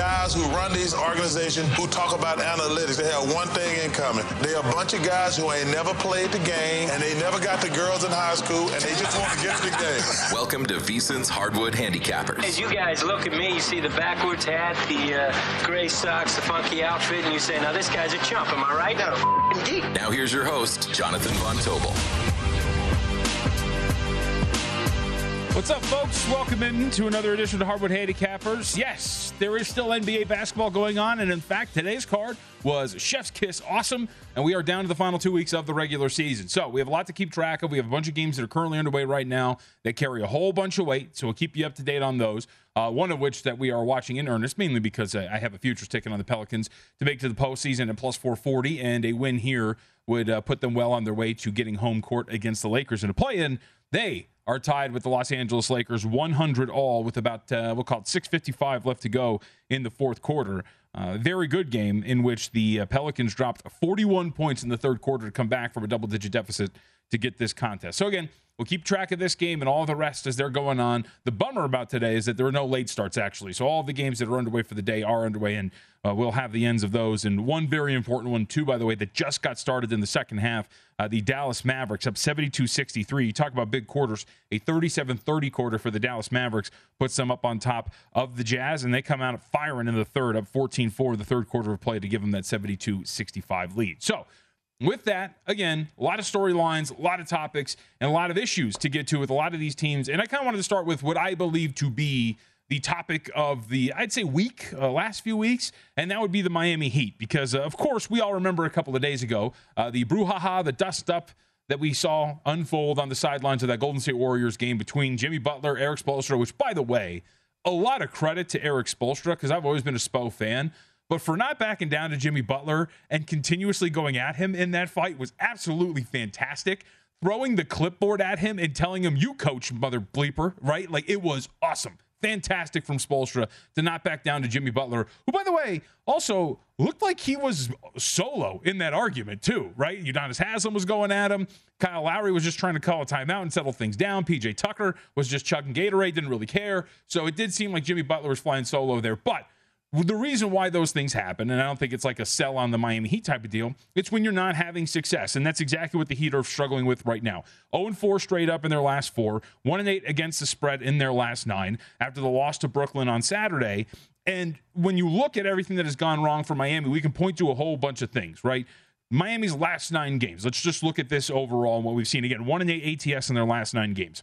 Guys who run these organizations who talk about analytics, they have one thing in common. They're a bunch of guys who ain't never played the game and they never got the girls in high school and they just want to get to the game. Welcome to VSiN's Hardwood Handicappers. As you guys look at me, you see the backwards hat, the uh, gray socks, the funky outfit, and you say, now this guy's a chump, am I right? Not a geek. Now here's your host, Jonathan Von Tobel. What's up, folks? Welcome in to another edition of Hardwood Handicappers. Yes, there is still NBA basketball going on, and in fact, today's card was Chef's Kiss awesome, and we are down to the final two weeks of the regular season. So we have a lot to keep track of. We have a bunch of games that are currently underway right now that carry a whole bunch of weight, so we'll keep you up to date on those. Uh, one of which that we are watching in earnest, mainly because I have a futures ticket on the Pelicans to make to the postseason at plus 440, and a win here would uh, put them well on their way to getting home court against the Lakers in a play-in. They are tied with the Los Angeles Lakers 100 all with about, uh, we'll call it 655 left to go in the fourth quarter. Uh, very good game in which the uh, Pelicans dropped 41 points in the third quarter to come back from a double digit deficit to get this contest. So, again, we'll keep track of this game and all the rest as they're going on. The bummer about today is that there are no late starts, actually. So, all the games that are underway for the day are underway, and uh, we'll have the ends of those. And one very important one, too, by the way, that just got started in the second half uh, the Dallas Mavericks up 72 63. You talk about big quarters. A 37 30 quarter for the Dallas Mavericks puts them up on top of the Jazz, and they come out firing in the third, up 14 4 the third quarter of play to give them that 72 65 lead. So, with that, again, a lot of storylines, a lot of topics, and a lot of issues to get to with a lot of these teams. And I kind of wanted to start with what I believe to be the topic of the, I'd say, week, uh, last few weeks, and that would be the Miami Heat. Because, uh, of course, we all remember a couple of days ago uh, the brouhaha, the dust up that we saw unfold on the sidelines of that Golden State Warriors game between Jimmy Butler, Erik Spoelstra, which, by the way, a lot of credit to Erik Spoelstra because I've always been a Spo fan. But for not backing down to Jimmy Butler and continuously going at him in that fight was absolutely fantastic. Throwing the clipboard at him and telling him, you coach, mother bleeper, right? Like it was awesome. Fantastic from Spoelstra to not back down to Jimmy Butler, who, by the way, also looked like he was solo in that argument, too, right? Udonis Haslem was going at him. Kyle Lowry was just trying to call a timeout and settle things down. PJ Tucker was just chugging Gatorade, didn't really care. So it did seem like Jimmy Butler was flying solo there. But the reason why those things happen, and I don't think it's like a sell on the Miami Heat type of deal, it's when you're not having success. And that's exactly what the Heat are struggling with right now. 0 4 straight up in their last four, 1 8 against the spread in their last nine after the loss to Brooklyn on Saturday. And when you look at everything that has gone wrong for Miami, we can point to a whole bunch of things, right? Miami's last nine games. Let's just look at this overall and what we've seen. Again, 1 8 ATS in their last nine games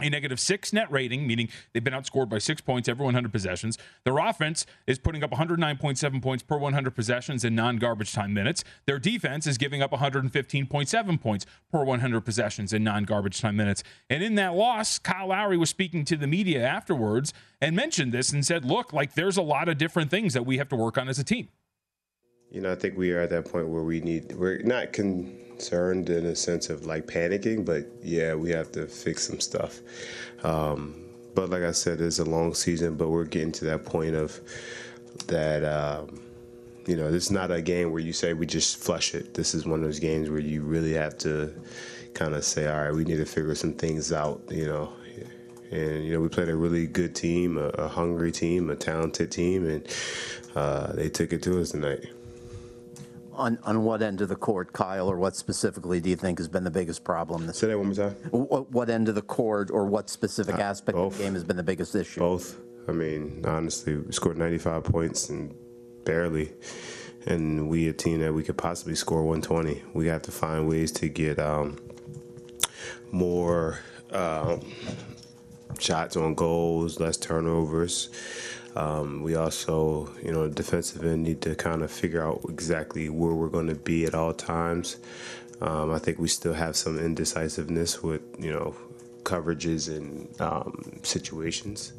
a negative six net rating, meaning they've been outscored by six points every 100 possessions. Their offense is putting up 109.7 points per 100 possessions in non garbage time minutes. Their defense is giving up 115.7 points per 100 possessions in non garbage time minutes. And in that loss, Kyle Lowry was speaking to the media afterwards and mentioned this and said, look, like there's a lot of different things that we have to work on as a team. You know, I think we are at that point where we need, we're not concerned in a sense of like panicking, but yeah, we have to fix some stuff. Um, but like I said, it's a long season, but we're getting to that point of that, um, you know, this is not a game where you say we just flush it. This is one of those games where you really have to kind of say, all right, we need to figure some things out, you know. And, you know, we played a really good team, a, a hungry team, a talented team, and uh, they took it to us tonight. On on what end of the court, Kyle, or what specifically do you think has been the biggest problem? This Say that one more time. what, what end of the court or what specific Uh, aspect of the game has been the biggest issue? Both. I mean, honestly, we scored 95 points and barely. And we a team that we could possibly score 120. We have to find ways to get um, more um, shots on goals, less turnovers. Um, we also, you know, defensive end need to kind of figure out exactly where we're going to be at all times. Um, I think we still have some indecisiveness with, you know, coverages and um, situations.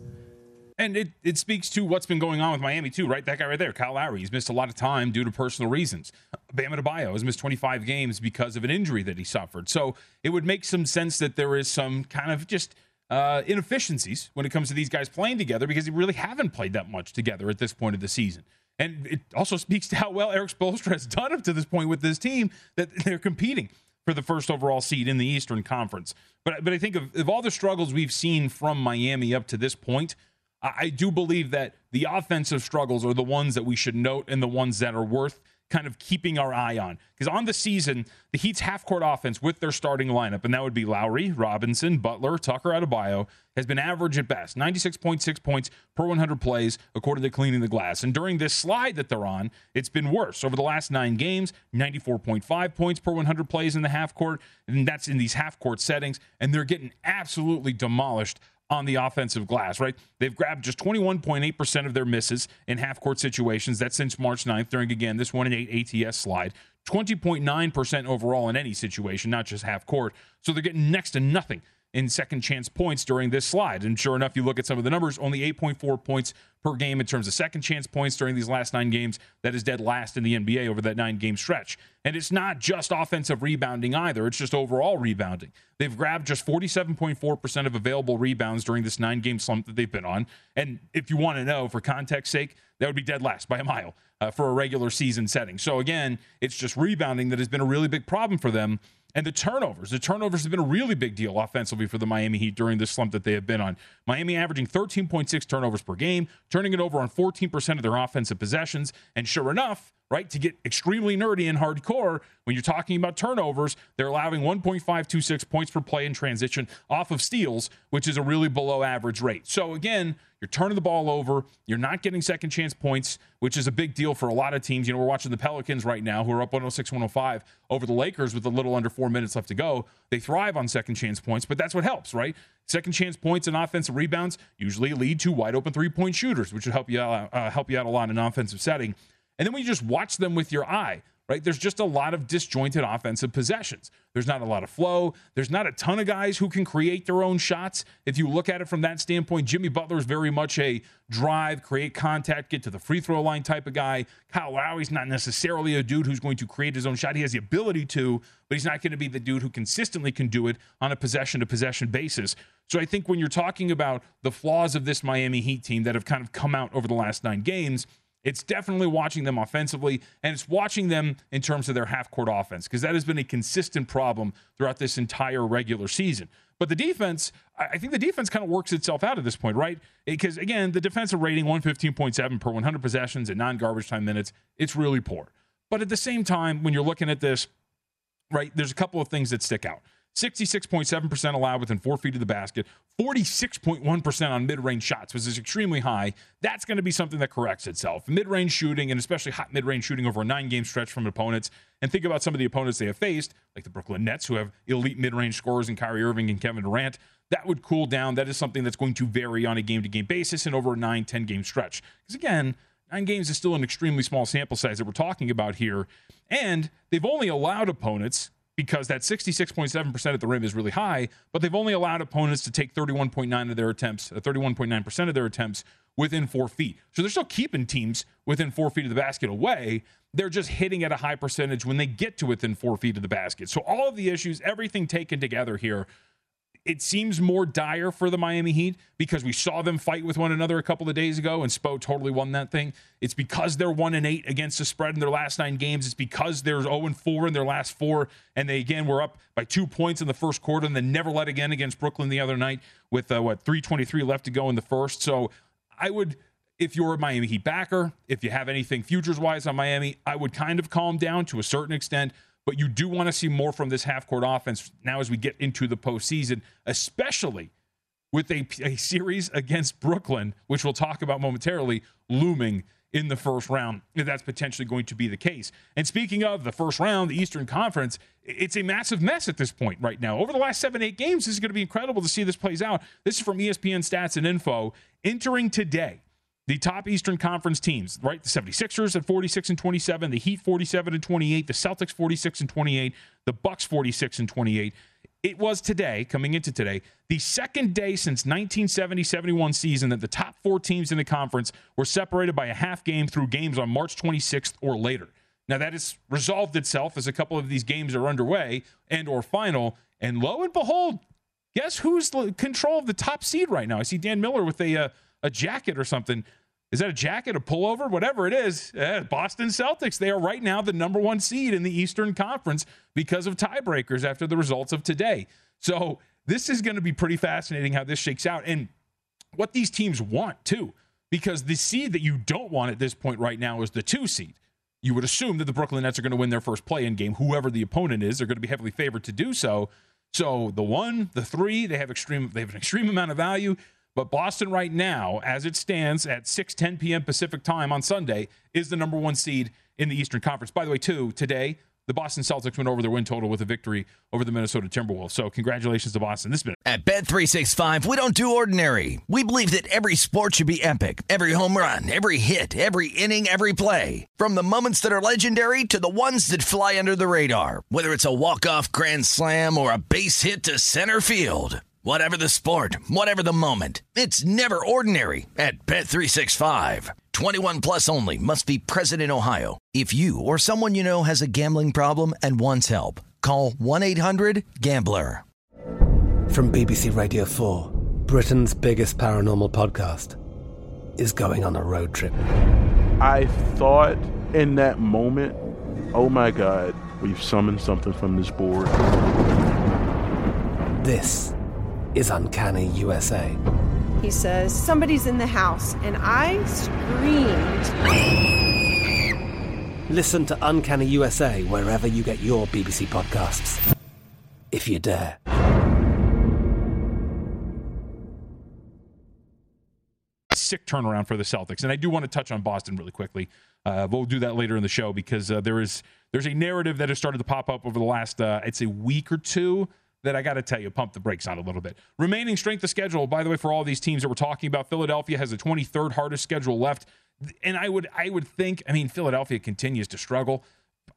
And it, it speaks to what's been going on with Miami, too, right? That guy right there, Kyle Lowry, he's missed a lot of time due to personal reasons. Bam Adebayo has missed 25 games because of an injury that he suffered. So it would make some sense that there is some kind of just uh, inefficiencies when it comes to these guys playing together because they really haven't played that much together at this point of the season. And it also speaks to how well Erik Spoelstra has done up to this point with this team that they're competing for the first overall seed in the Eastern Conference. But but I think of, of all the struggles we've seen from Miami up to this point, I, I do believe that the offensive struggles are the ones that we should note and the ones that are worth kind of keeping our eye on. Because on the season, the Heat's half court offense with their starting lineup, and that would be Lowry, Robinson, Butler, Tucker Adebayo, has been average at best 96.6 points per 100 plays, according to Cleaning the Glass. And during this slide that they're on, it's been worse. Over the last nine games, 94.5 points per 100 plays in the half court, and that's in these half court settings, and they're getting absolutely demolished on the offensive glass, right? They've grabbed just 21.8% of their misses in half court situations. That's since March 9th during, again, this 1 and 8 ATS slide. 20.9% overall in any situation, not just half court. So they're getting next to nothing in second chance points during this slide. And sure enough, you look at some of the numbers, only 8.4 points per game in terms of second chance points during these last nine games. That is dead last in the NBA over that nine game stretch. And it's not just offensive rebounding either, it's just overall rebounding. They've grabbed just 47.4% of available rebounds during this nine game slump that they've been on. And if you want to know, for context sake, that would be dead last by a mile uh, for a regular season setting. So again, it's just rebounding that has been a really big problem for them. And the turnovers, the turnovers have been a really big deal offensively for the Miami Heat during this slump that they have been on. Miami averaging 13.6 turnovers per game, turning it over on 14% of their offensive possessions. And sure enough, right, to get extremely nerdy and hardcore, when you're talking about turnovers, they're allowing 1.526 points per play in transition off of steals, which is a really below average rate. So again, you're turning the ball over. You're not getting second chance points, which is a big deal for a lot of teams. You know, we're watching the Pelicans right now, who are up 106 105 over the Lakers with a little under four minutes left to go. They thrive on second chance points, but that's what helps, right? Second chance points and offensive rebounds usually lead to wide open three point shooters, which would help you out, uh, help you out a lot in an offensive setting. And then when you just watch them with your eye, right? There's just a lot of disjointed offensive possessions. There's not a lot of flow. There's not a ton of guys who can create their own shots. If you look at it from that standpoint, Jimmy Butler is very much a drive, create contact, get to the free throw line type of guy. Kyle Lowry's not necessarily a dude who's going to create his own shot. He has the ability to, but he's not going to be the dude who consistently can do it on a possession to possession basis. So I think when you're talking about the flaws of this Miami Heat team that have kind of come out over the last nine games, it's definitely watching them offensively, and it's watching them in terms of their half court offense, because that has been a consistent problem throughout this entire regular season. But the defense, I think the defense kind of works itself out at this point, right? Eh, because again, the defensive rating, 115.7 per 100 possessions and non garbage time minutes, it's really poor. But at the same time, when you're looking at this, right, there's a couple of things that stick out. 66.7% allowed within four feet of the basket, 46.1% on mid range shots, which is extremely high. That's going to be something that corrects itself. Mid range shooting, and especially hot mid range shooting over a nine game stretch from opponents. And think about some of the opponents they have faced, like the Brooklyn Nets, who have elite mid range scorers in Kyrie Irving and Kevin Durant. That would cool down. That is something that's going to vary on a game to game basis and over a nine, 10 game stretch. Because again, nine games is still an extremely small sample size that we're talking about here. And they've only allowed opponents because that 66.7% at the rim is really high, but they've only allowed opponents to take 31.9 of their attempts, uh, 31.9% of their attempts within four feet. So they're still keeping teams within four feet of the basket away. They're just hitting at a high percentage when they get to within four feet of the basket. So all of the issues, everything taken together here, it seems more dire for the Miami Heat because we saw them fight with one another a couple of days ago, and Spo totally won that thing. It's because they're one and eight against the spread in their last nine games. It's because they're zero and four in their last four, and they again were up by two points in the first quarter, and then never let again against Brooklyn the other night with uh, what three twenty three left to go in the first. So I would if you're a Miami Heat backer, if you have anything futures wise on Miami, I would kind of calm down to a certain extent. But you do want to see more from this half court offense now as we get into the postseason, especially with a, a series against Brooklyn, which we'll talk about momentarily, looming in the first round, if that's potentially going to be the case. And speaking of the first round, the Eastern Conference, it's a massive mess at this point right now. Over the last seven, eight games, this is going to be incredible to see this plays out. This is from ESPN Stats and Info. Entering today, the top Eastern Conference teams, right? The 76ers at 46 and 27, the Heat 47 and 28, the Celtics 46 and 28, the Bucks 46 and 28. It was today, coming into today, the second day since 1970-71 season that the top 4 teams in the conference were separated by a half game through games on March 26th or later. Now that has resolved itself as a couple of these games are underway and or final, and lo and behold, guess who's control of the top seed right now? I see Dan Miller with a uh, a jacket or something. Is that a jacket, a pullover, whatever it is? Eh, Boston Celtics. They are right now the number one seed in the Eastern Conference because of tiebreakers after the results of today. So this is going to be pretty fascinating how this shakes out and what these teams want too. Because the seed that you don't want at this point right now is the two seed. You would assume that the Brooklyn Nets are going to win their first play-in game, whoever the opponent is. They're going to be heavily favored to do so. So the one, the three, they have extreme, they have an extreme amount of value. But Boston right now, as it stands at 6 10 p.m. Pacific time on Sunday, is the number one seed in the Eastern Conference. By the way, too, today, the Boston Celtics went over their win total with a victory over the Minnesota Timberwolves. So congratulations to Boston. This been At Bet365, we don't do ordinary. We believe that every sport should be epic. Every home run, every hit, every inning, every play. From the moments that are legendary to the ones that fly under the radar. Whether it's a walk-off grand slam or a base hit to center field. Whatever the sport, whatever the moment, it's never ordinary at Bet365. 21 plus only must be present in Ohio. If you or someone you know has a gambling problem and wants help, call 1-800-GAMBLER. From BBC Radio 4, Britain's biggest paranormal podcast is going on a road trip. I thought in that moment, oh my God, we've summoned something from this board. This is Uncanny USA. He says, Somebody's in the house, and I screamed. Listen to Uncanny USA wherever you get your BBC podcasts, if you dare. sick turnaround for the Celtics. And I do want to touch on Boston really quickly. Uh, we'll do that later in the show because uh, there is there's a narrative that has started to pop up over the last uh, I'd say week or two that I got to tell you, pump the brakes on a little bit. Remaining strength of schedule, by the way, for all these teams that we're talking about, Philadelphia has the 23rd hardest schedule left, and I would I would think, I mean, Philadelphia continues to struggle.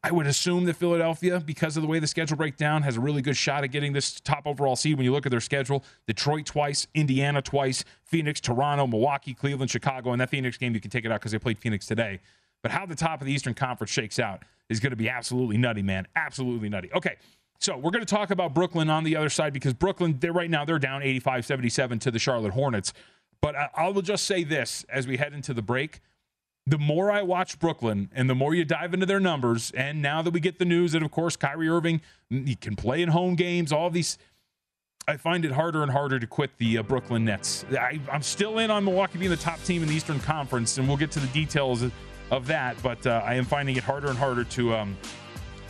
I would assume that Philadelphia, because of the way the schedule breakdown, has a really good shot at getting this top overall seed when you look at their schedule. Detroit twice, Indiana twice, Phoenix, Toronto, Milwaukee, Cleveland, Chicago. And that Phoenix game, you can take it out because they played Phoenix today. But how the top of the Eastern Conference shakes out is going to be absolutely nutty, man. Absolutely nutty. Okay. So we're going to talk about Brooklyn on the other side because Brooklyn, they're right now, they're down 85 77 to the Charlotte Hornets. But I, I will just say this as we head into the break the more I watch Brooklyn and the more you dive into their numbers, and now that we get the news that, of course, Kyrie Irving he can play in home games, all these, I find it harder and harder to quit the uh, Brooklyn Nets. I, am still in on Milwaukee being the top team in the Eastern Conference, and we'll get to the details of, of that. But uh, I am finding it harder and harder to um,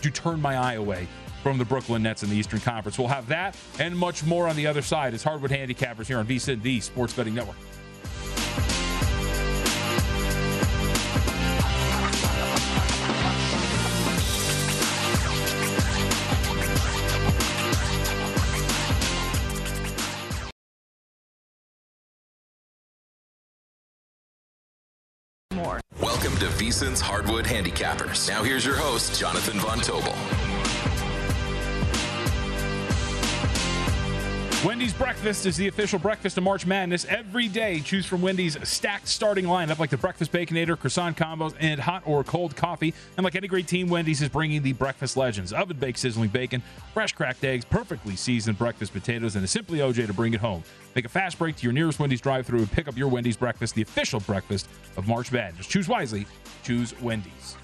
to turn my eye away from the Brooklyn Nets in the Eastern Conference. We'll have that and much more on the other side as Hardwood Handicappers here on VSIN, the Sports Betting Network. More. Welcome to VSIN's Hardwood Handicappers. Now here's your host, Jonathan Von Tobel. Wendy's Breakfast is the official breakfast of March Madness. Every day, choose from Wendy's stacked starting lineup like the Breakfast Baconator, croissant combos, and hot or cold coffee. And like any great team, Wendy's is bringing the breakfast legends oven baked sizzling bacon, fresh cracked eggs, perfectly seasoned breakfast potatoes, and a Simply OJ to bring it home. Make a fast break to your nearest Wendy's drive through and pick up your Wendy's breakfast, the official breakfast of March Madness. Choose wisely, choose Wendy's.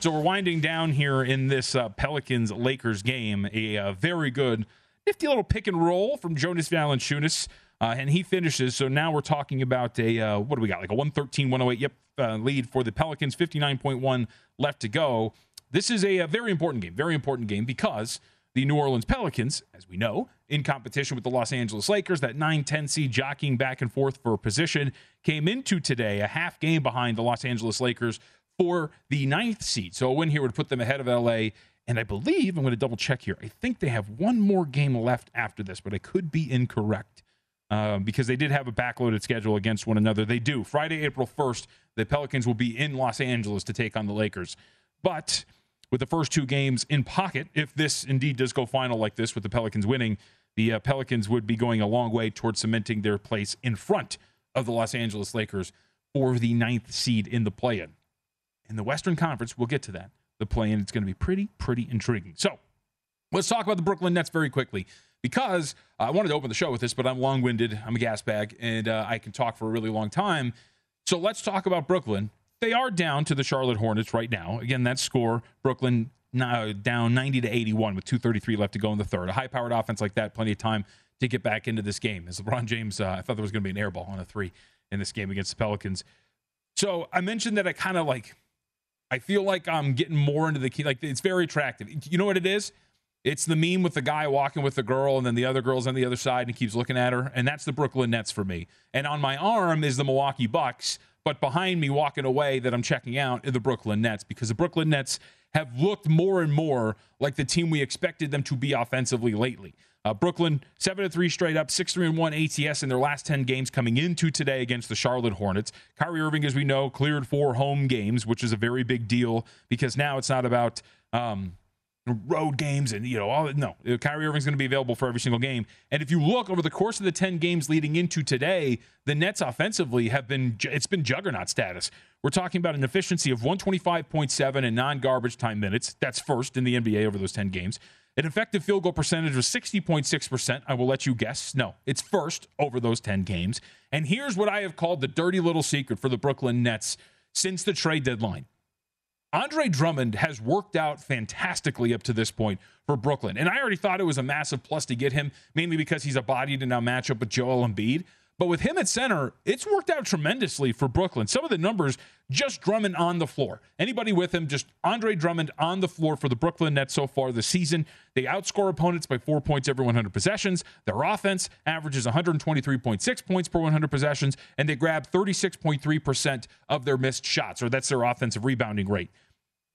So we're winding down here in this uh, Pelicans Lakers game, a uh, very good nifty little pick and roll from Jonas Valanciunas. Uh, and he finishes. So now we're talking about a, uh, what do we got? Like a 113 108 yep, uh, lead for the Pelicans, 59.1 left to go. This is a, a very important game, very important game because the New Orleans Pelicans, as we know, in competition with the Los Angeles Lakers, that 9 10 seed jockeying back and forth for position, came into today a half game behind the Los Angeles Lakers for the ninth seed. So a win here would put them ahead of LA. And I believe, I'm going to double check here, I think they have one more game left after this, but I could be incorrect. Um, because they did have a backloaded schedule against one another. They do. Friday, April 1st, the Pelicans will be in Los Angeles to take on the Lakers. But with the first two games in pocket, if this indeed does go final like this with the Pelicans winning, the uh, Pelicans would be going a long way towards cementing their place in front of the Los Angeles Lakers for the ninth seed in the play in. In the Western Conference, we'll get to that. The play in, it's going to be pretty, pretty intriguing. So let's talk about the Brooklyn Nets very quickly because I wanted to open the show with this, but I'm long winded. I'm a gas bag and uh, I can talk for a really long time. So let's talk about Brooklyn. They are down to the Charlotte Hornets right now. Again, that score, Brooklyn now down 90 to 81 with 233 left to go in the third. A high powered offense like that, plenty of time to get back into this game. As LeBron James, uh, I thought there was going to be an air ball on a three in this game against the Pelicans. So I mentioned that I kind of like, I feel like I'm getting more into the key. Like it's very attractive. You know what it is? It's the meme with the guy walking with the girl, and then the other girl's on the other side, and he keeps looking at her. And that's the Brooklyn Nets for me. And on my arm is the Milwaukee Bucks, but behind me, walking away, that I'm checking out, are the Brooklyn Nets because the Brooklyn Nets have looked more and more like the team we expected them to be offensively lately. Uh, Brooklyn seven to three straight up, six three and one ATS in their last ten games coming into today against the Charlotte Hornets. Kyrie Irving, as we know, cleared four home games, which is a very big deal because now it's not about um, road games and you know all no Kyrie Irving's going to be available for every single game. And if you look over the course of the 10 games leading into today the Nets offensively have been it's been juggernaut status. We're talking about an efficiency of 125.7 in non-garbage time minutes. That's first in the NBA over those 10 games an effective field goal percentage of 60.6% I will let you guess no it's first over those 10 games and here's what I have called the dirty little secret for the Brooklyn Nets since the trade deadline Andre Drummond has worked out fantastically up to this point for Brooklyn. And I already thought it was a massive plus to get him, mainly because he's a body to now match up with Joel Embiid. But with him at center, it's worked out tremendously for Brooklyn. Some of the numbers, just Drummond on the floor. Anybody with him, just Andre Drummond on the floor for the Brooklyn Nets so far this season. They outscore opponents by four points every 100 possessions. Their offense averages 123.6 points per 100 possessions, and they grab 36.3% of their missed shots, or that's their offensive rebounding rate.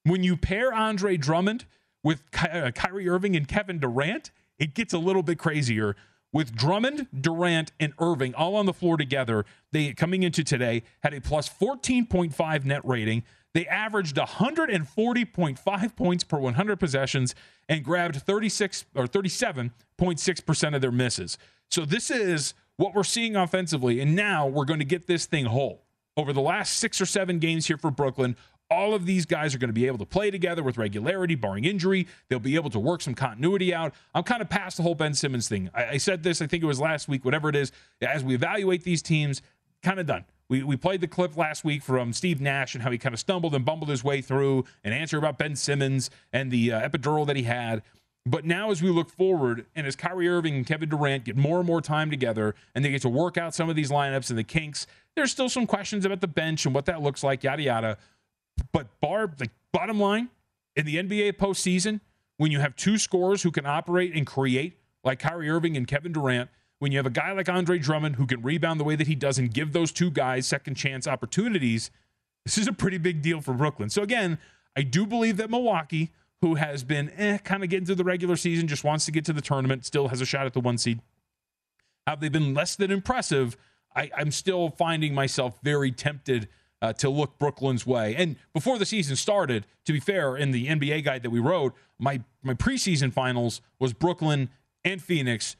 When you pair Andre Drummond with Ky- uh, Kyrie Irving and Kevin Durant, it gets a little bit crazier. With Drummond, Durant, and Irving all on the floor together, they coming into today had a plus 14.5 net rating. They averaged 140.5 points per 100 possessions and grabbed 36 or 37.6% of their misses. So this is what we're seeing offensively, and now we're going to get this thing whole. Over the last six or seven games here for Brooklyn, all of these guys are going to be able to play together with regularity, barring injury. They'll be able to work some continuity out. I'm kind of past the whole Ben Simmons thing. I, I said this, I think it was last week, whatever it is. As we evaluate these teams, kind of done. We, we played the clip last week from Steve Nash and how he kind of stumbled and bumbled his way through an answer about Ben Simmons and the uh, epidural that he had. But now, as we look forward, and as Kyrie Irving and Kevin Durant get more and more time together, and they get to work out some of these lineups and the kinks, there's still some questions about the bench and what that looks like, yada yada. But bar the bottom line in the NBA postseason, when you have two scorers who can operate and create, like Kyrie Irving and Kevin Durant, when you have a guy like Andre Drummond who can rebound the way that he does and give those two guys second chance opportunities, this is a pretty big deal for Brooklyn. So again, I do believe that Milwaukee, who has been eh, kind of getting to the regular season, just wants to get to the tournament, still has a shot at the one seed. Have they been less than impressive? I, I'm still finding myself very tempted uh, to look Brooklyn's way. And before the season started, to be fair, in the NBA guide that we wrote, my my preseason finals was Brooklyn and Phoenix,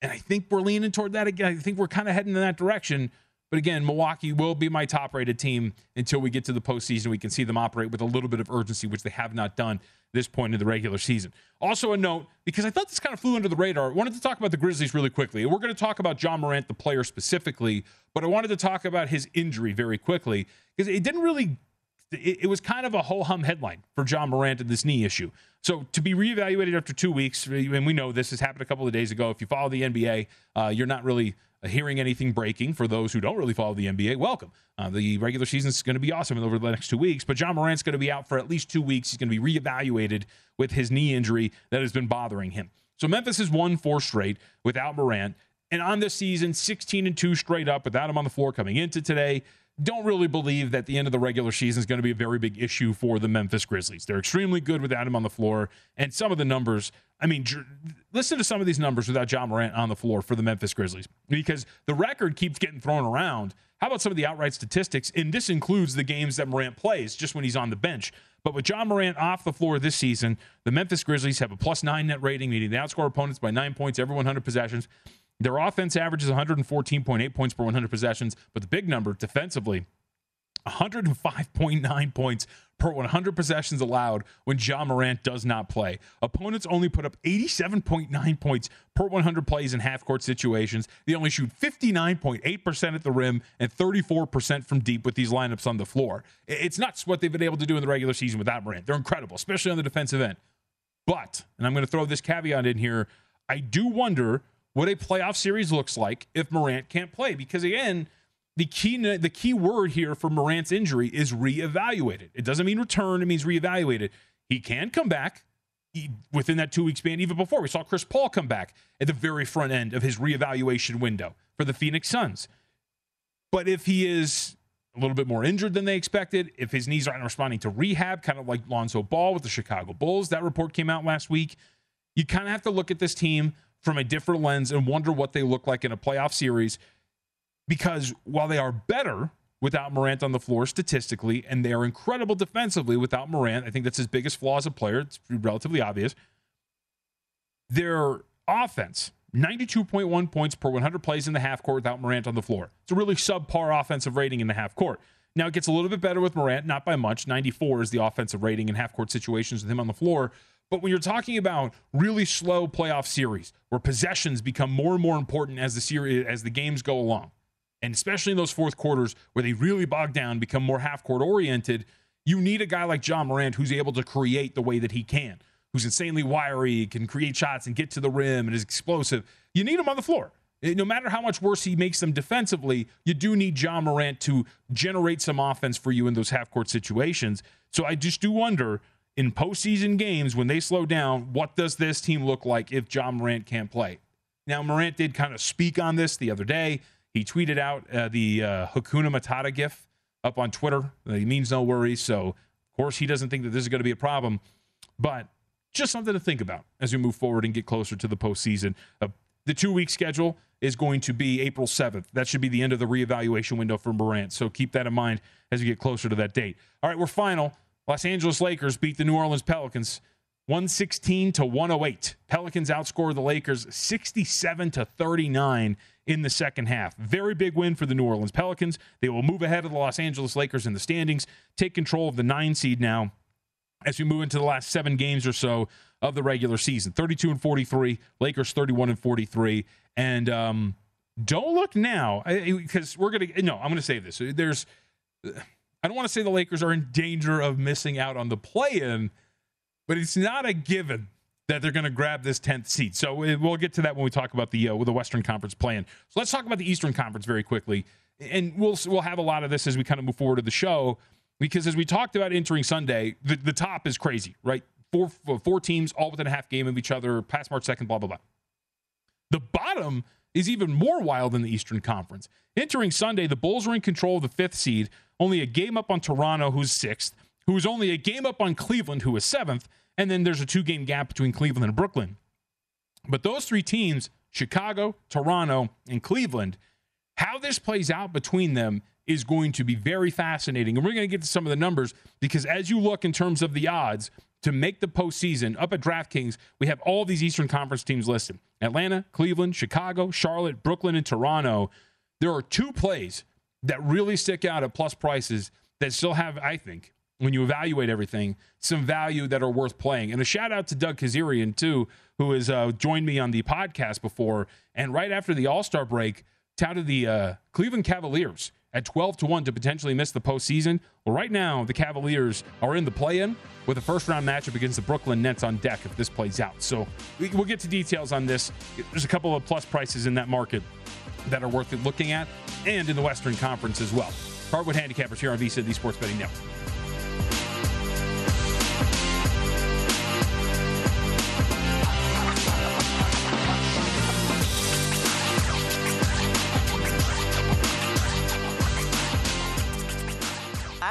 and I think we're leaning toward that again. I think we're kind of heading in that direction. But again, Milwaukee will be my top rated team until we get to the postseason. We can see them operate with a little bit of urgency, which they have not done this point in the regular season. Also, a note because I thought this kind of flew under the radar, I wanted to talk about the Grizzlies really quickly. We're going to talk about Ja Morant, the player specifically, but I wanted to talk about his injury very quickly because it didn't really it, was kind of a ho hum headline for Ja Morant and this knee issue. So to be reevaluated after two weeks, and we know this has happened a couple of days ago. If you follow the NBA, uh, you're not really hearing anything breaking. For those who don't really follow the NBA, welcome. Uh, the regular season is going to be awesome over the next two weeks, but Ja Morant's going to be out for at least two weeks. He's going to be reevaluated with his knee injury that has been bothering him. So Memphis has won four straight without Morant. And on this season, 16 and 2 straight up without him on the floor coming into today don't really believe that the end of the regular season is going to be a very big issue for the Memphis Grizzlies. They're extremely good without him on the floor. And some of the numbers, I mean, listen to some of these numbers without Ja Morant on the floor for the Memphis Grizzlies because the record keeps getting thrown around. How about some of the outright statistics? And this includes the games that Morant plays just when he's on the bench. But with Ja Morant off the floor this season, the Memphis Grizzlies have a plus nine net rating, meaning they outscore opponents by nine points every 100 possessions. Their offense averages 114.8 points per 100 possessions, but the big number defensively, 105.9 points per 100 possessions allowed when Ja Morant does not play. Opponents only put up 87.9 points per 100 plays in half court situations. They only shoot 59.8% at the rim and 34% from deep with these lineups on the floor. It's nuts what they've been able to do in the regular season without Morant. They're incredible, especially on the defensive end. But, and I'm going to throw this caveat in here, I do wonder what a playoff series looks like if Morant can't play. Because again, the key the key word here for Morant's injury is reevaluated. It doesn't mean return; it means reevaluated. He can come back within that two week span. Even before we saw Chris Paul come back at the very front end of his reevaluation window for the Phoenix Suns. But if he is a little bit more injured than they expected, if his knees aren't responding to rehab, kind of like Lonzo Ball with the Chicago Bulls, that report came out last week. You kind of have to look at this team from a different lens and wonder what they look like in a playoff series. Because while they are better without Morant on the floor statistically, and they are incredible defensively without Morant, I think that's his biggest flaw as a player. It's relatively obvious. Their offense, 92.1 points per 100 plays in the half court without Morant on the floor. It's a really subpar offensive rating in the half court. Now it gets a little bit better with Morant, not by much. 94 is the offensive rating in half court situations with him on the floor. But when you're talking about really slow playoff series where possessions become more and more important as the series as the games go along, and especially in those fourth quarters where they really bog down, become more half court oriented, you need a guy like Ja Morant who's able to create the way that he can, who's insanely wiry, can create shots and get to the rim and is explosive. You need him on the floor. Eh, no matter how much worse he makes them defensively, you do need Ja Morant to generate some offense for you in those half court situations. So I just do wonder in postseason games when they slow down, what does this team look like if Ja Morant can't play? Now, Morant did kind of speak on this the other day. He tweeted out uh, the uh, Hakuna Matata gif up on Twitter. He means no worries. So, of course, he doesn't think that this is going to be a problem. But just something to think about as we move forward and get closer to the postseason. Uh, the two week schedule is going to be April 7th. That should be the end of the reevaluation window for Morant. So keep that in mind as we get closer to that date. All right, we're final. Los Angeles Lakers beat the New Orleans Pelicans 116 to 108. Pelicans outscored the Lakers 67 to 39 in the second half. Very big win for the New Orleans Pelicans. They will move ahead of the Los Angeles Lakers in the standings, take control of the 9 seed now as we move into the last 7 games or so of the regular season. 32 and 43, Lakers 31 and 43 and um, don't look now because we're going to no, I'm going to say this. There's I don't want to say the Lakers are in danger of missing out on the play in, but it's not a given that they're going to grab this 10th seat. So we'll get to that when we talk about the uh, the Western Conference plan. So let's talk about the Eastern Conference very quickly. And we'll we'll have a lot of this as we kind of move forward to the show because as we talked about entering Sunday, the, the top is crazy, right? Four four teams all within a half game of each other, past March 2nd, blah blah blah. The bottom is even more wild than the Eastern Conference. Entering Sunday, the Bulls are in control of the fifth seed, only a game up on Toronto, who's sixth, who's only a game up on Cleveland, who is seventh, and then there's a two game gap between Cleveland and Brooklyn. But those three teams, Chicago, Toronto, and Cleveland, how this plays out between them is going to be very fascinating. And we're going to get to some of the numbers because as you look in terms of the odds to make the postseason up at DraftKings, we have all these Eastern Conference teams listed Atlanta, Cleveland, Chicago, Charlotte, Brooklyn, and Toronto. There are two plays that really stick out at plus prices that still have, I think, when you evaluate everything, some value that are worth playing. And a shout out to Doug Kezirian, too, who has uh, joined me on the podcast before. And right after the All Star break, touted the uh, Cleveland Cavaliers at 12 to 1 to potentially miss the postseason. Well, right now, the Cavaliers are in the play in with a first round matchup against the Brooklyn Nets on deck if this plays out. So we, we'll get to details on this. There's a couple of plus prices in that market that are worth looking at, and in the Western Conference as well. Hardwood Handicappers here on VSIN, the Sports Betting Network.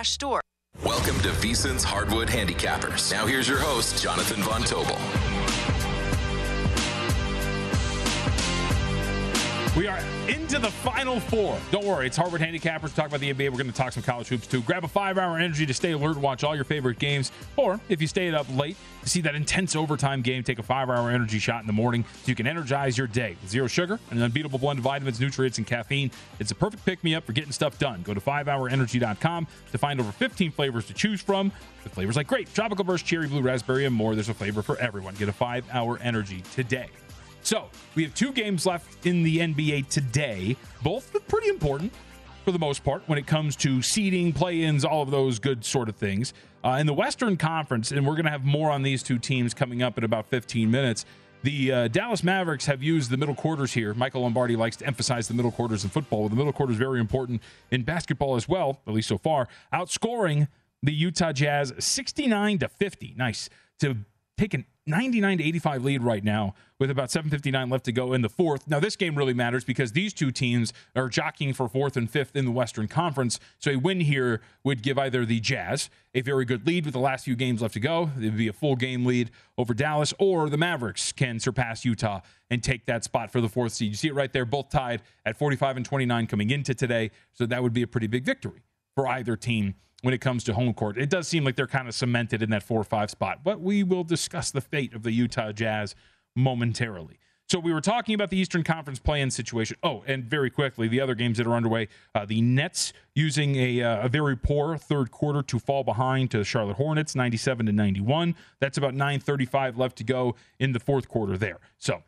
Store. Welcome to VSIN's Hardwood Handicappers. Now here's your host, Jonathan Von Tobel. We are into the final four. Don't worry, it's Hardwood Handicappers. Talk about the NBA. We're going to talk some college hoops too. Grab a five hour energy to stay alert and watch all your favorite games. Or if you stayed up late to see that intense overtime game, take a five hour energy shot in the morning so you can energize your day. Zero sugar and an unbeatable blend of vitamins, nutrients, and caffeine. It's a perfect pick me up for getting stuff done. Go to 5hourenergy.com to find over 15 flavors to choose from. With flavors like grape, tropical burst, cherry, blue, raspberry, and more, there's a flavor for everyone. Get a five hour energy today. So we have two games left in the NBA today, both pretty important for the most part when it comes to seeding, play ins, all of those good sort of things. Uh, in the Western Conference, and we're going to have more on these two teams coming up in about 15 minutes. The uh, Dallas Mavericks have used the middle quarters here. Michael Lombardi likes to emphasize the middle quarters in football. Well, the middle quarter is very important in basketball as well, at least so far. Outscoring the Utah Jazz 69 to 50. Nice to take an 99 to 85 lead right now with about 759 left to go in the fourth. Now this game really matters because these two teams are jockeying for fourth and fifth in the Western Conference. So a win here would give either the Jazz a very good lead with the last few games left to go. It would be a full game lead over Dallas or the Mavericks can surpass Utah and take that spot for the fourth seed. You see it right there both tied at 45 and 29 coming into today. So that would be a pretty big victory for either team when it comes to home court. It does seem like they're kind of cemented in that 4 or 5 spot, but we will discuss the fate of the Utah Jazz momentarily. So we were talking about the Eastern Conference play-in situation. Oh, and very quickly, the other games that are underway: uh, the Nets using a, uh, a, very poor third quarter to fall behind to the Charlotte Hornets, 97 to 91. That's about 9:35 left to go in the fourth quarter there. So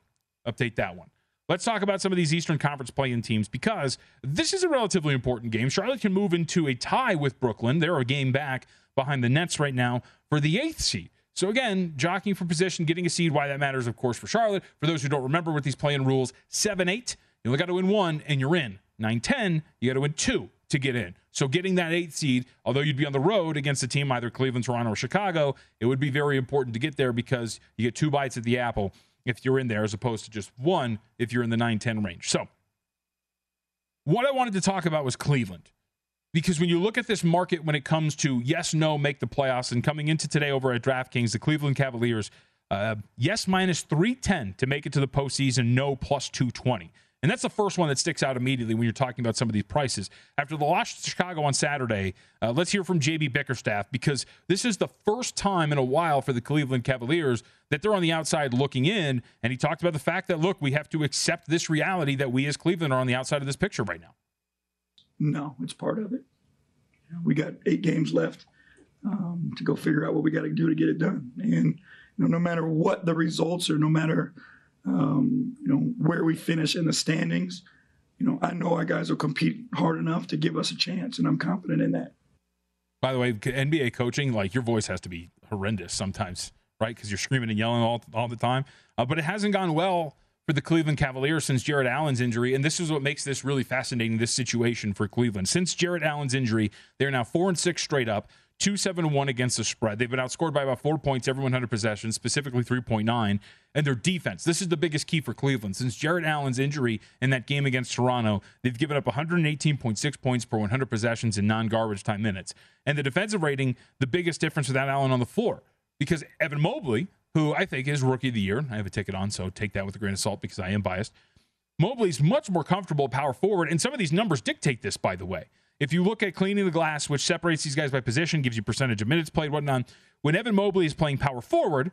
update that one. Let's talk about some of these Eastern Conference play-in teams because this is a relatively important game. Charlotte can move into a tie with Brooklyn. They're a game back behind the Nets right now for the eighth seed. So again, jockeying for position, getting a seed. Why that matters, of course, for Charlotte. For those who don't remember with these play-in rules, seven eight, you only got to win one and you're in. Nine ten, you got to win two to get in. So getting that eighth seed, although you'd be on the road against a team either Cleveland, Toronto, or Chicago, it would be very important to get there because you get two bites at the apple if you're in there as opposed to just one if you're in the 9 10 range. So, what I wanted to talk about was Cleveland. Because when you look at this market when it comes to yes, no, make the playoffs, and coming into today over at DraftKings, the Cleveland Cavaliers, uh, yes, minus 310 to make it to the postseason, no, plus 220. And that's the first one that sticks out immediately when you're talking about some of these prices. After the loss to Chicago on Saturday, uh, let's hear from JB Bickerstaff because this is the first time in a while for the Cleveland Cavaliers that they're on the outside looking in. And he talked about the fact that, look, we have to accept this reality that we as Cleveland are on the outside of this picture right now. No, it's part of it. We got eight games left um, to go figure out what we got to do to get it done. And you know, no matter what the results are, no matter – um, you know, where we finish in the standings. You know, I know our guys will compete hard enough to give us a chance, and I'm confident in that. By the way, NBA coaching, like your voice has to be horrendous sometimes, right? Because you're screaming and yelling all, all the time. Uh, but it hasn't gone well for the Cleveland Cavaliers since Jarrett Allen's injury. And this is what makes this really fascinating, this situation for Cleveland. Since Jarrett Allen's injury, they're now four and six straight up. 2 7 1 against the spread. They've been outscored by about four points every 100 possessions, specifically 3.9. And their defense, this is the biggest key for Cleveland. Since Jarrett Allen's injury in that game against Toronto, they've given up 118.6 points per 100 possessions in non garbage time minutes. And the defensive rating, the biggest difference without Allen on the floor. Because Evan Mobley, who I think is rookie of the year, I have a ticket on, so take that with a grain of salt because I am biased. Mobley's much more comfortable power forward, and some of these numbers dictate this, by the way. If you look at cleaning the glass, which separates these guys by position, gives you percentage of minutes played, whatnot. When Evan Mobley is playing power forward,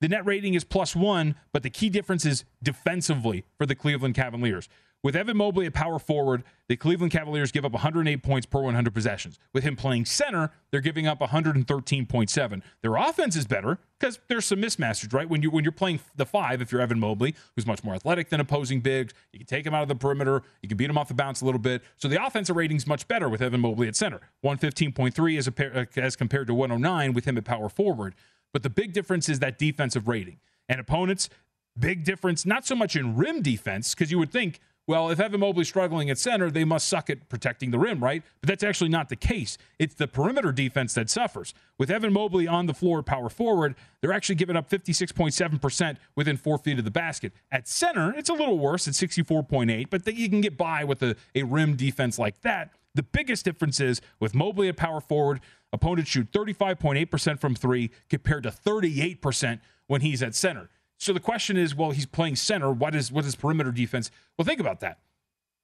The net rating is plus one, but the key difference is defensively for the Cleveland Cavaliers. With Evan Mobley at power forward, the Cleveland Cavaliers give up 108 points per 100 possessions. With him playing center, they're giving up 113.7. Their offense is better because there's some mismatches, right? When you when you're playing the five, if you're Evan Mobley, who's much more athletic than opposing bigs, you can take him out of the perimeter, you can beat him off the bounce a little bit. So the offensive rating's much better with Evan Mobley at center. 115.3 as, a, uh, as compared to 109 with him at power forward. But the big difference is that defensive rating. And opponents, big difference, not so much in rim defense, because you would think well, if Evan Mobley's struggling at center, they must suck at protecting the rim, right? But that's actually not the case. It's the perimeter defense that suffers. With Evan Mobley on the floor power forward, they're actually giving up 56.7% within four feet of the basket. At center, it's a little worse at 64.8, but you can get by with a, a rim defense like that. The biggest difference is with Mobley at power forward, opponents shoot 35.8% from three compared to 38% when he's at center. So the question is, well, he's playing center. What is what is perimeter defense? Well, think about that.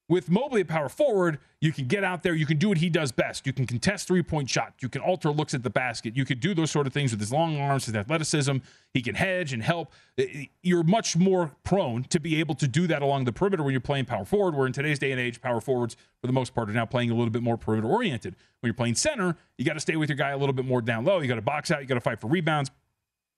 With Mobley at power forward, you can get out there, you can do what he does best. You can contest three point shot, you can alter looks at the basket, you can do those sort of things with his long arms, his athleticism. He can hedge and help. Eh, eh, you're much more prone to be able to do that along the perimeter when you're playing power forward, where in today's day and age, power forwards, for the most part, are now playing a little bit more perimeter oriented. When you're playing center, you got to stay with your guy a little bit more down low. You got to box out, you got to fight for rebounds.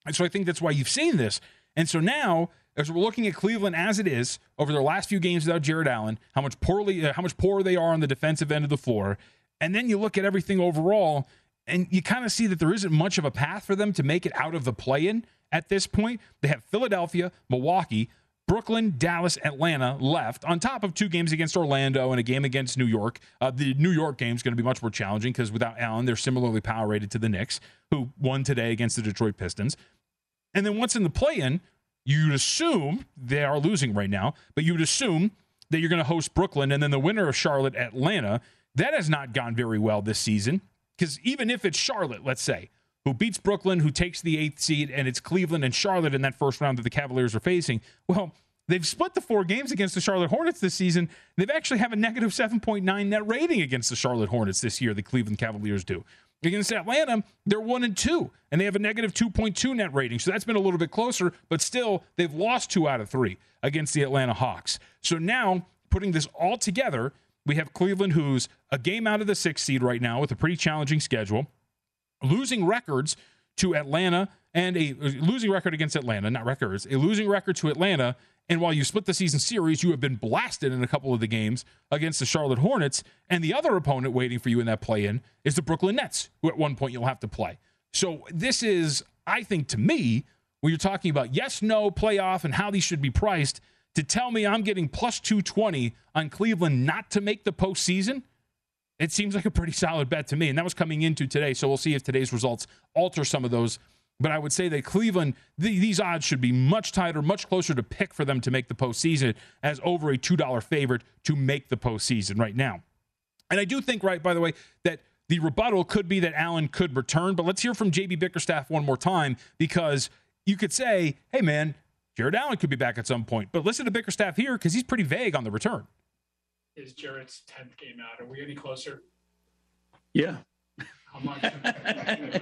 And so I think that's why you've seen this. And so now, as we're looking at Cleveland as it is over their last few games without Jarrett Allen, how much poorly, uh, how much poorer they are on the defensive end of the floor, and then you look at everything overall, and you kind of see that there isn't much of a path for them to make it out of the play-in at this point. They have Philadelphia, Milwaukee, Brooklyn, Dallas, Atlanta left, on top of two games against Orlando and a game against New York. Uh, the New York game is going to be much more challenging because without Allen, they're similarly power rated to the Knicks, who won today against the Detroit Pistons. And then once in the play in, you'd assume they are losing right now, but you would assume that you're going to host Brooklyn and then the winner of Charlotte, Atlanta. That has not gone very well this season because even if it's Charlotte, let's say, who beats Brooklyn, who takes the eighth seed, and it's Cleveland and Charlotte in that first round that the Cavaliers are facing, well, they've split the four games against the Charlotte Hornets this season. They've actually have a negative 7.9 net rating against the Charlotte Hornets this year, the Cleveland Cavaliers do. Against Atlanta, they're one and two, and they have a negative 2.2 net rating. So that's been a little bit closer, but still, they've lost two out of three against the Atlanta Hawks. So now, putting this all together, we have Cleveland, who's a game out of the sixth seed right now with a pretty challenging schedule, losing records to Atlanta and a losing record against Atlanta, not records, a losing record to Atlanta and while you split the season series, you have been blasted in a couple of the games against the Charlotte Hornets. And the other opponent waiting for you in that play in is the Brooklyn Nets, who at one point you'll have to play. So this is, I think, to me, when you're talking about yes, no, playoff, and how these should be priced, to tell me I'm getting plus 220 on Cleveland not to make the postseason, it seems like a pretty solid bet to me. And that was coming into today. So we'll see if today's results alter some of those but I would say that Cleveland, the, these odds should be much tighter, much closer to pick for them to make the postseason as over a $2 favorite to make the postseason right now. And I do think, right, by the way, that the rebuttal could be that Allen could return. But let's hear from JB Bickerstaff one more time because you could say, hey, man, Jarrett Allen could be back at some point. But listen to Bickerstaff here because he's pretty vague on the return. Is Jarrett's 10th game out? Are we any closer? Yeah, how much?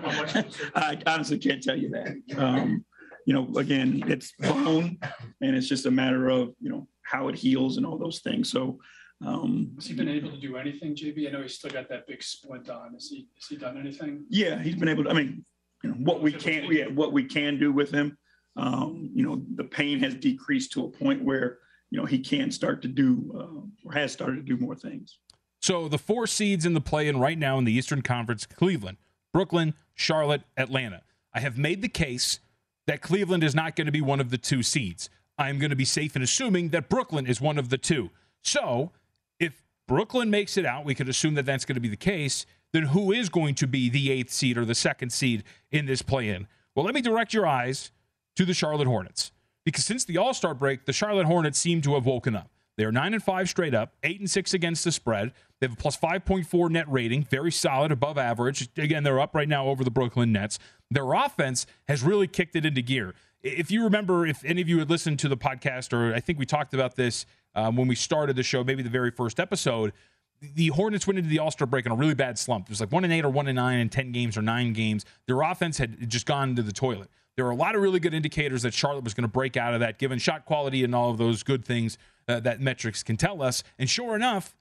how much I honestly can't tell you that. Um, you know, again, it's bone, and it's just a matter of you know how it heals and all those things. So, um, has he been able to do anything, JB? I know he's still got that big splint on. Has he has he done anything? Yeah, he's been able to. I mean, you know, what we can yeah, what we can do with him. Um, you know, the pain has decreased to a point where you know he can start to do uh, or has started to do more things. So the four seeds in the play in right now in the Eastern Conference Cleveland, Brooklyn, Charlotte, Atlanta. I have made the case that Cleveland is not going to be one of the two seeds. I'm going to be safe in assuming that Brooklyn is one of the two. So if Brooklyn makes it out, we could assume that that's going to be the case. Then who is going to be the eighth seed or the second seed in this play in? Well, let me direct your eyes to the Charlotte Hornets. Because since the All Star break, the Charlotte Hornets seem to have woken up. They are nine and five straight up, eight and six against the spread. They have a plus 5.4 net rating, very solid, above average. Again, they're up right now over the Brooklyn Nets. Their offense has really kicked it into gear. If you remember, if any of you had listened to the podcast, or I think we talked about this um, when we started the show, maybe the very first episode, the Hornets went into the All Star break in a really bad slump. It was like one and eight or one and nine in ten games or nine games. Their offense had just gone to the toilet. There are a lot of really good indicators that Charlotte was going to break out of that, given shot quality and all of those good things uh, that metrics can tell us. And sure enough,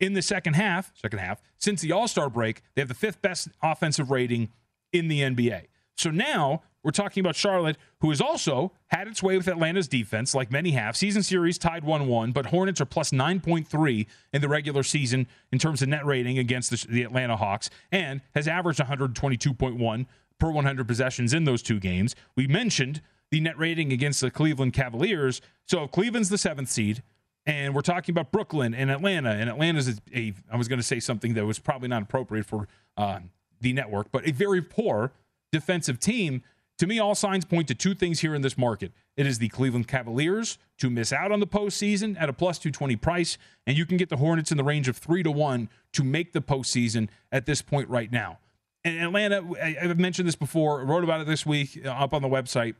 in the second half, second half, since the All Star break, they have the fifth best offensive rating in the NBA. So now we're talking about Charlotte, who has also had its way with Atlanta's defense, like many have. Season series tied 1 1, but Hornets are plus 9.3 in the regular season in terms of net rating against the, the Atlanta Hawks, and has averaged 122.1 per 100 possessions in those two games. We mentioned the net rating against the Cleveland Cavaliers. So Cleveland's the seventh seed, and we're talking about Brooklyn and Atlanta, and Atlanta's a, a I was going to say something that was probably not appropriate for uh, the network, but a very poor defensive team. To me, all signs point to two things here in this market. It is the Cleveland Cavaliers to miss out on the postseason at a plus 220 price, and you can get the Hornets in the range of three to one to make the postseason at this point right now. And Atlanta, I've mentioned this before, wrote about it this week uh, up on the website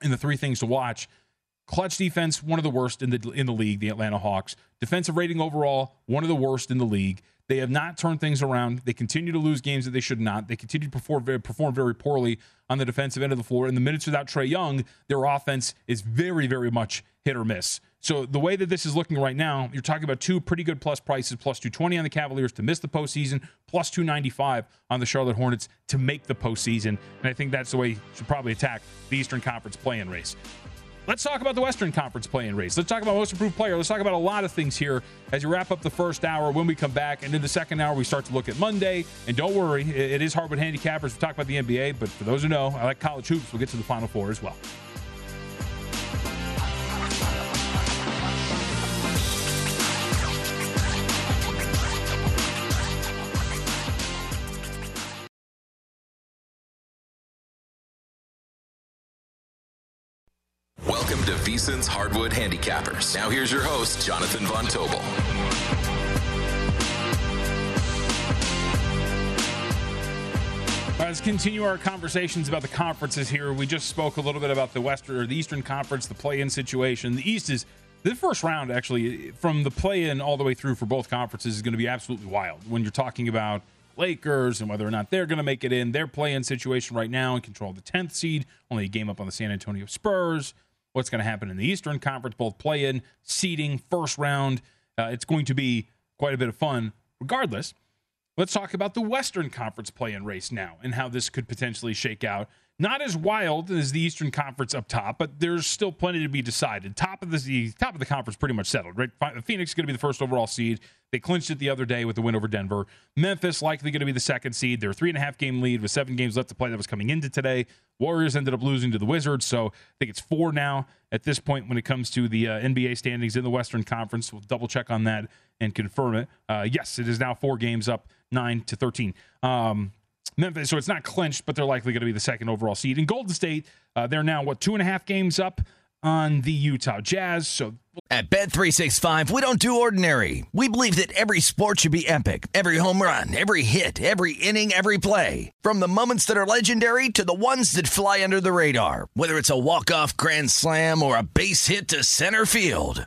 in the three things to watch. Clutch defense, one of the worst in the in the league, the Atlanta Hawks. Defensive rating overall, one of the worst in the league. They have not turned things around. They continue to lose games that they should not. They continue to perform very, perform very poorly on the defensive end of the floor. In the minutes without Trae Young, their offense is very, very much hit or miss. So the way that this is looking right now, you're talking about two pretty good plus prices: plus 220 on the Cavaliers to miss the postseason, plus 295 on the Charlotte Hornets to make the postseason. And I think that's the way you should probably attack the Eastern Conference play-in race. Let's talk about the Western Conference play-in race. Let's talk about most improved player. Let's talk about a lot of things here as we wrap up the first hour. When we come back, and in the second hour, we start to look at Monday. And don't worry, it is Hardwood Handicappers. We talk about the NBA, but for those who know, I like college hoops. We'll get to the Final Four as well. To VSiN's Hardwood Handicappers. Now here's your host, Jonathan Von Tobel. Right, let's continue our conversations about the conferences here. We just spoke a little bit about the Western or the Eastern Conference, the play-in situation. The East is the first round actually from the play-in all the way through for both conferences is going to be absolutely wild when you're talking about Lakers and whether or not they're going to make it in. Their play-in situation right now and control the 10th seed, only a game up on the San Antonio Spurs. What's going to happen in the Eastern Conference, both play-in, seeding, first round. Uh, it's going to be quite a bit of fun regardless. Let's talk about the Western Conference play-in race now and how this could potentially shake out. Not as wild as the Eastern Conference up top, but there's still plenty to be decided. Top of the, top of the conference pretty much settled, right? Phoenix is going to be the first overall seed. They clinched it the other day with the win over Denver. Memphis likely going to be the second seed. They're three and a half game lead with seven games left to play. That was coming into today. Warriors ended up losing to the Wizards, so I think it's four now at this point when it comes to the uh, NBA standings in the Western Conference. We'll double check on that and confirm it. Uh, yes, it is now four games up, nine to thirteen. Um, Memphis, so it's not clinched, but they're likely going to be the second overall seed. In Golden State, uh, they're now what two and a half games up on the Utah Jazz. So at Bet365, we don't do ordinary. We believe that every sport should be epic. Every home run, every hit, every inning, every play. From the moments that are legendary to the ones that fly under the radar. Whether it's a walk-off grand slam or a base hit to center field.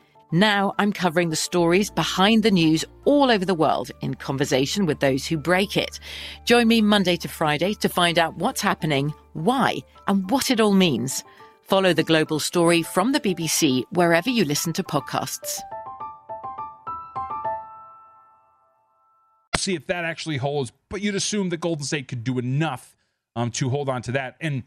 Now I'm covering the stories behind the news all over the world in conversation with those who break it. Join me Monday to Friday to find out what's happening, why, and what it all means. Follow the global story from the BBC wherever you listen to podcasts. See if that actually holds, but you'd assume that Golden State could do enough um, to hold on to that. And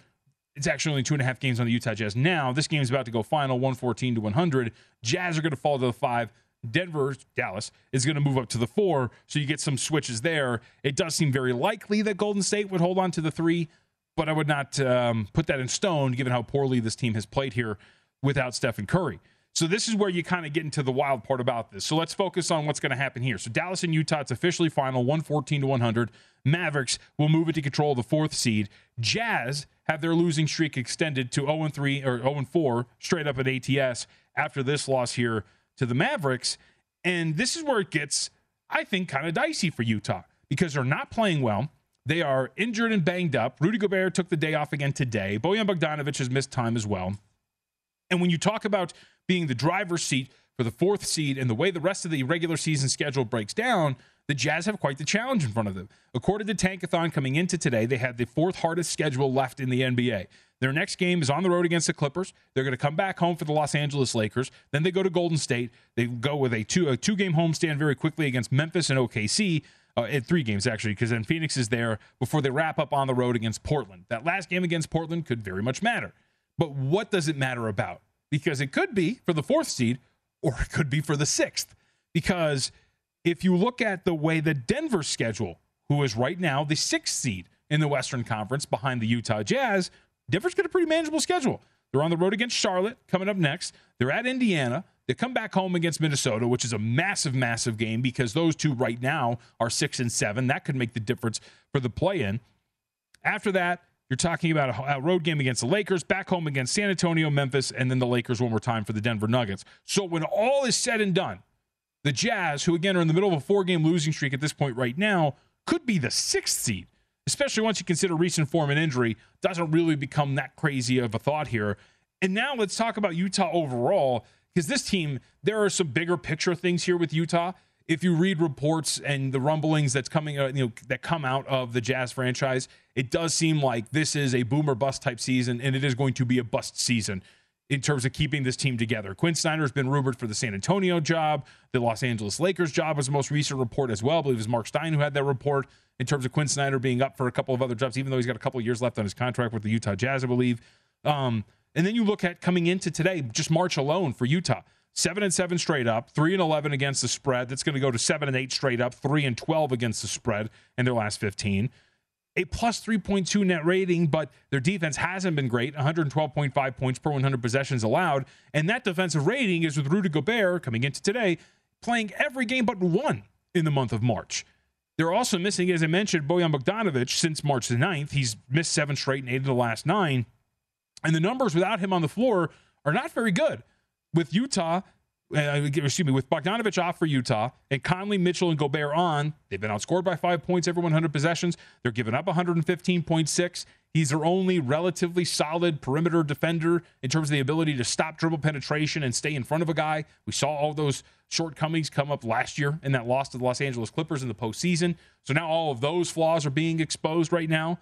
it's actually only two and a half games on the Utah Jazz. Now, this game is about to go final 114 to 100. Jazz are going to fall to the five. Denver, Dallas, is going to move up to the four. So you get some switches there. It does seem very likely that Golden State would hold on to the three, but I would not um, put that in stone given how poorly this team has played here without Stephen Curry. So this is where you kind of get into the wild part about this. So let's focus on what's going to happen here. So Dallas and Utah, it's officially final, 114 to 100. Mavericks will move it to control the fourth seed. Jazz have their losing streak extended to 0 3 or 0 4 straight up at ATS after this loss here to the Mavericks. And this is where it gets, I think, kind of dicey for Utah because they're not playing well. They are injured and banged up. Rudy Gobert took the day off again today. Bojan Bogdanovic has missed time as well. And when you talk about being the driver's seat for the fourth seed and the way the rest of the regular season schedule breaks down, the Jazz have quite the challenge in front of them. According to Tankathon coming into today, they had the fourth hardest schedule left in the NBA. Their next game is on the road against the Clippers. They're going to come back home for the Los Angeles Lakers. Then they go to Golden State. They go with a two a two game homestand very quickly against Memphis and OKC. Uh, in three games actually, because then Phoenix is there before they wrap up on the road against Portland. That last game against Portland could very much matter. But what does it matter about? Because it could be for the fourth seed, or it could be for the sixth. Because if you look at the way the Denver schedule, who is right now the sixth seed in the Western Conference behind the Utah Jazz, Denver's got a pretty manageable schedule. They're on the road against Charlotte coming up next. They're at Indiana. They come back home against Minnesota, which is a massive, massive game because those two right now are six and seven. That could make the difference for the play in. After that, you're talking about a, road game against the Lakers, back home against San Antonio, Memphis, and then the Lakers one more time for the Denver Nuggets. So when all is said and done, the Jazz, who again are in the middle of a four game losing streak at this point right now, could be the sixth seed, especially once you consider recent form and injury, doesn't really become that crazy of a thought here. And now let's talk about Utah overall because this team, there are some bigger picture things here with Utah. If you read reports and the rumblings that's coming, uh, you know, that come out of the Jazz franchise, it does seem like this is a boomer bust type season, and it is going to be a bust season in terms of keeping this team together. Quin Snyder has been rumored for the San Antonio job. The Los Angeles Lakers job was the most recent report as well. I believe it was Marc Stein who had that report in terms of Quin Snyder being up for a couple of other jobs, even though he's got a couple of years left on his contract with the Utah Jazz, I believe. Um, and then you look at coming into today, just March alone for Utah. Seven and seven straight up, three and eleven against the spread. That's going to go to seven and eight straight up, three and twelve against the spread in their last fifteen. A plus 3.2 net rating, but their defense hasn't been great. 112.5 points per 100 possessions allowed. And that defensive rating is with Rudy Gobert coming into today, playing every game but one in the month of March. They're also missing, as I mentioned, Bojan Bogdanovic since March the 9th. He's missed seven straight and eight of the last nine. And the numbers without him on the floor are not very good. With Utah, Uh, uh, excuse me, with Bogdanovic off for Utah and Conley, Mitchell, and Gobert on, they've been outscored by five points every 100 possessions. They're giving up 115.6. He's their only relatively solid perimeter defender in terms of the ability to stop dribble penetration and stay in front of a guy. We saw all those shortcomings come up last year in that loss to the Los Angeles Clippers in the postseason. So now all of those flaws are being exposed right now.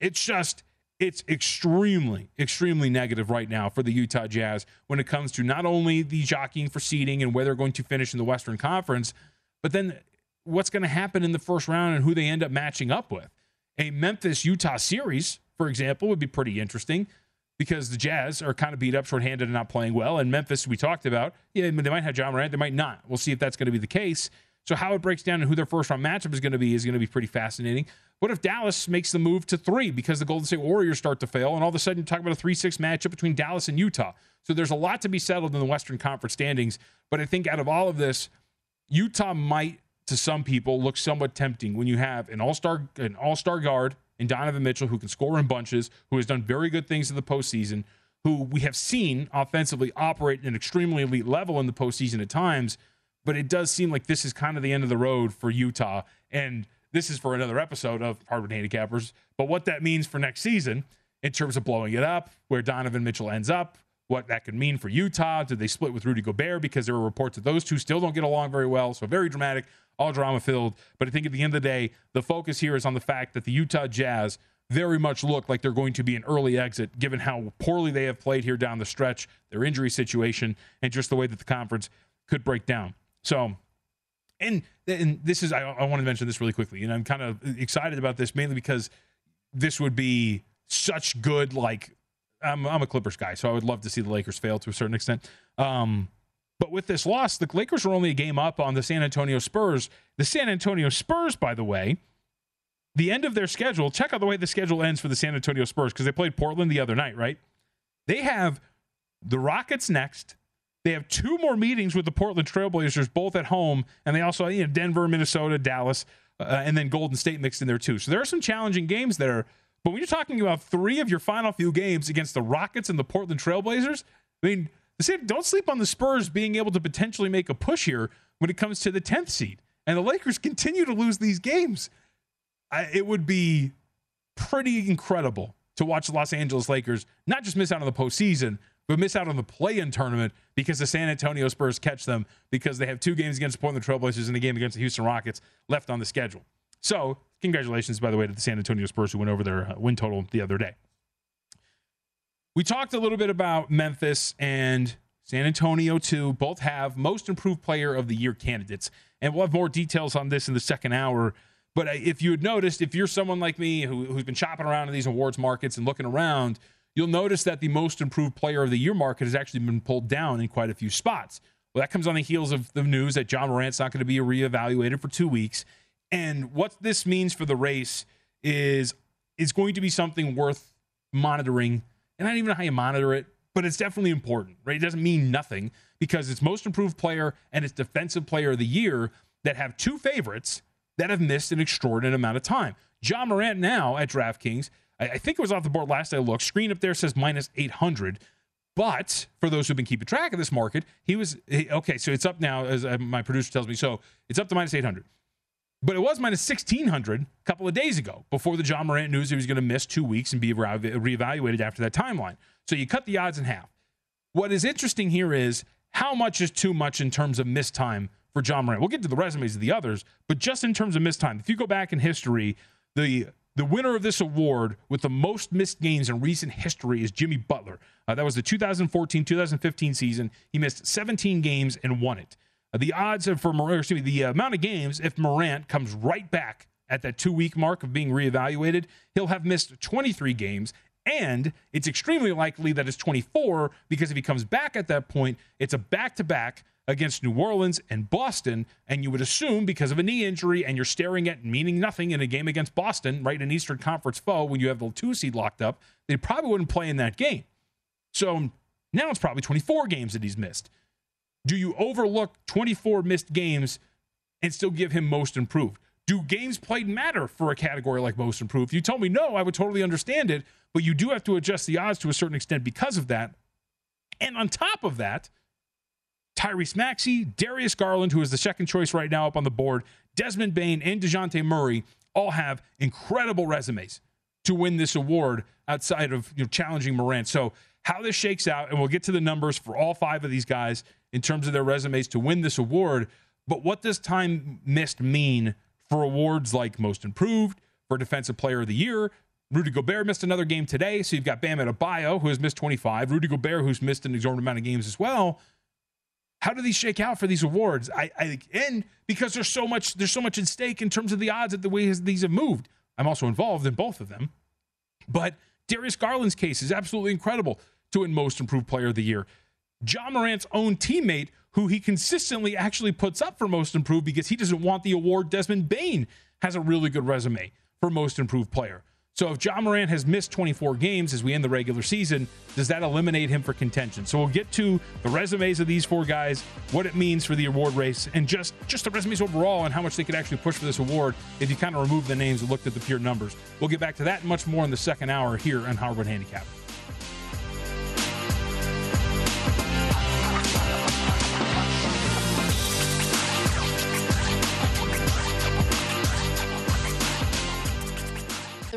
It's just it's extremely, extremely negative right now for the Utah Jazz when it comes to not only the jockeying for seeding and where they're going to finish in the Western Conference, but then what's going to happen in the first round and who they end up matching up with. A Memphis Utah series, for example, would be pretty interesting because the Jazz are kind of beat up, shorthanded, and not playing well. And Memphis, we talked about, yeah, they might have Ja Morant, they might not. We'll see if that's going to be the case. So how it breaks down and who their first round matchup is going to be is going to be pretty fascinating. What if Dallas makes the move to three because the Golden State Warriors start to fail, and all of a sudden you talk about a three-six matchup between Dallas and Utah? So there's a lot to be settled in the Western Conference standings. But I think out of all of this, Utah might, to some people, look somewhat tempting when you have an all-star an all-star guard in Donovan Mitchell who can score in bunches, who has done very good things in the postseason, who we have seen offensively operate at an extremely elite level in the postseason at times but it does seem like this is kind of the end of the road for Utah. And this is for another episode of Hardwood Handicappers. But what that means for next season in terms of blowing it up, where Donovan Mitchell ends up, what that could mean for Utah. Did they split with Rudy Gobert? Because there were reports that those two still don't get along very well. So very dramatic, all drama filled. But I think at the end of the day, the focus here is on the fact that the Utah Jazz very much look like they're going to be an early exit, given how poorly they have played here down the stretch, their injury situation, and just the way that the conference could break down. So, and and this is I, I want to mention this really quickly, and I'm kind of excited about this mainly because this would be such good like I'm I'm a Clippers guy, so I would love to see the Lakers fail to a certain extent. Um, but with this loss, the Lakers were only a game up on the San Antonio Spurs. The San Antonio Spurs, by the way, the end of their schedule. Check out the way the schedule ends for the San Antonio Spurs because they played Portland the other night, right? They have the Rockets next, they have two more meetings with the Portland Trailblazers, both at home, and they also you know Denver, Minnesota, Dallas, uh, and then Golden State mixed in there too. So there are some challenging games there. But when you're talking about three of your final few games against the Rockets and the Portland Trailblazers, I mean don't sleep on the Spurs being able to potentially make a push here when it comes to the 10th seed. And the Lakers continue to lose these games. I, it would be pretty incredible to watch the Los Angeles Lakers not just miss out on the postseason, but miss out on the play-in tournament because the San Antonio Spurs catch them because they have two games against the Portland Trailblazers and a game against the Houston Rockets left on the schedule. So, congratulations, by the way, to the San Antonio Spurs who went over their uh, win total the other day. We talked a little bit about Memphis and San Antonio, too. Both have most improved player of the year candidates. And we'll have more details on this in the second hour. But uh, if you had noticed, if you're someone like me who, who's been shopping around in these awards markets and looking around, you'll notice that the most improved player of the year market has actually been pulled down in quite a few spots. Well, that comes on the heels of the news that Ja Morant's not going to be reevaluated for two weeks. And what this means for the race is is going to be something worth monitoring and I don't even know how you monitor it, but it's definitely important, right? It doesn't mean nothing because it's most improved player and it's defensive player of the year that have two favorites that have missed an extraordinary amount of time. Ja Morant now at DraftKings, I think it was off the board last I looked. Screen up there says minus 800. But for those who've been keeping track of this market, he was okay. So it's up now, as uh, my producer tells me. So it's up to minus 800. But it was minus 1,600 a couple of days ago before the Ja Morant news he was going to miss two weeks and be reevaluated after that timeline. So you cut the odds in half. What is interesting here is how much is too much in terms of missed time for Ja Morant. We'll get to the resumes of the others, but just in terms of missed time, if you go back in history, the the winner of this award with the most missed games in recent history is Jimmy Butler. Uh, that was the 2014 2015 season. He missed 17 games and won it. Uh, the odds of for Morant, excuse me, the amount of games if Morant comes right back at that two week mark of being reevaluated, he'll have missed 23 games. And it's extremely likely that it's 24 because if he comes back at that point, it's a back to back against New Orleans and Boston. And you would assume because of a knee injury and you're staring at meaning nothing in a game against Boston, right? An Eastern Conference foe when you have the two seed locked up, they probably wouldn't play in that game. So now it's probably 24 games that he's missed do you overlook 24 missed games and still give him most improved? Do games played matter for a category like most improved? If you told me no, I would totally understand it, but you do have to adjust the odds to a certain extent because of that. And on top of that, Tyrese Maxey, Darius Garland, who is the second choice right now up on the board, Desmond Bane, and Dejounte Murray all have incredible resumes to win this award outside of you know, challenging Morant. So how this shakes out, and we'll get to the numbers for all five of these guys in terms of their resumes to win this award. But what does time missed mean for awards like Most Improved, for Defensive Player of the Year? Rudy Gobert missed another game today, so you've got Bam Adebayo, who has missed 25, Rudy Gobert, who's missed an exorbitant amount of games as well. How do these shake out for these awards? I, I and because there's so much there's so much at stake in terms of the odds of the way these have moved. I'm also involved in both of them, but Darius Garland's case is absolutely incredible to win Most Improved Player of the Year. Ja Morant's own teammate, who he consistently actually puts up for Most Improved because he doesn't want the award, Desmond Bane has a really good resume for Most Improved Player. So if Ja Morant has missed 24 games as we end the regular season, does that eliminate him for contention? So we'll get to the resumes of these four guys, what it means for the award race, and just just the resumes overall and how much they could actually push for this award if you kind of remove the names and looked at the pure numbers. We'll get back to that and much more in the second hour here on Hardwood Handicap.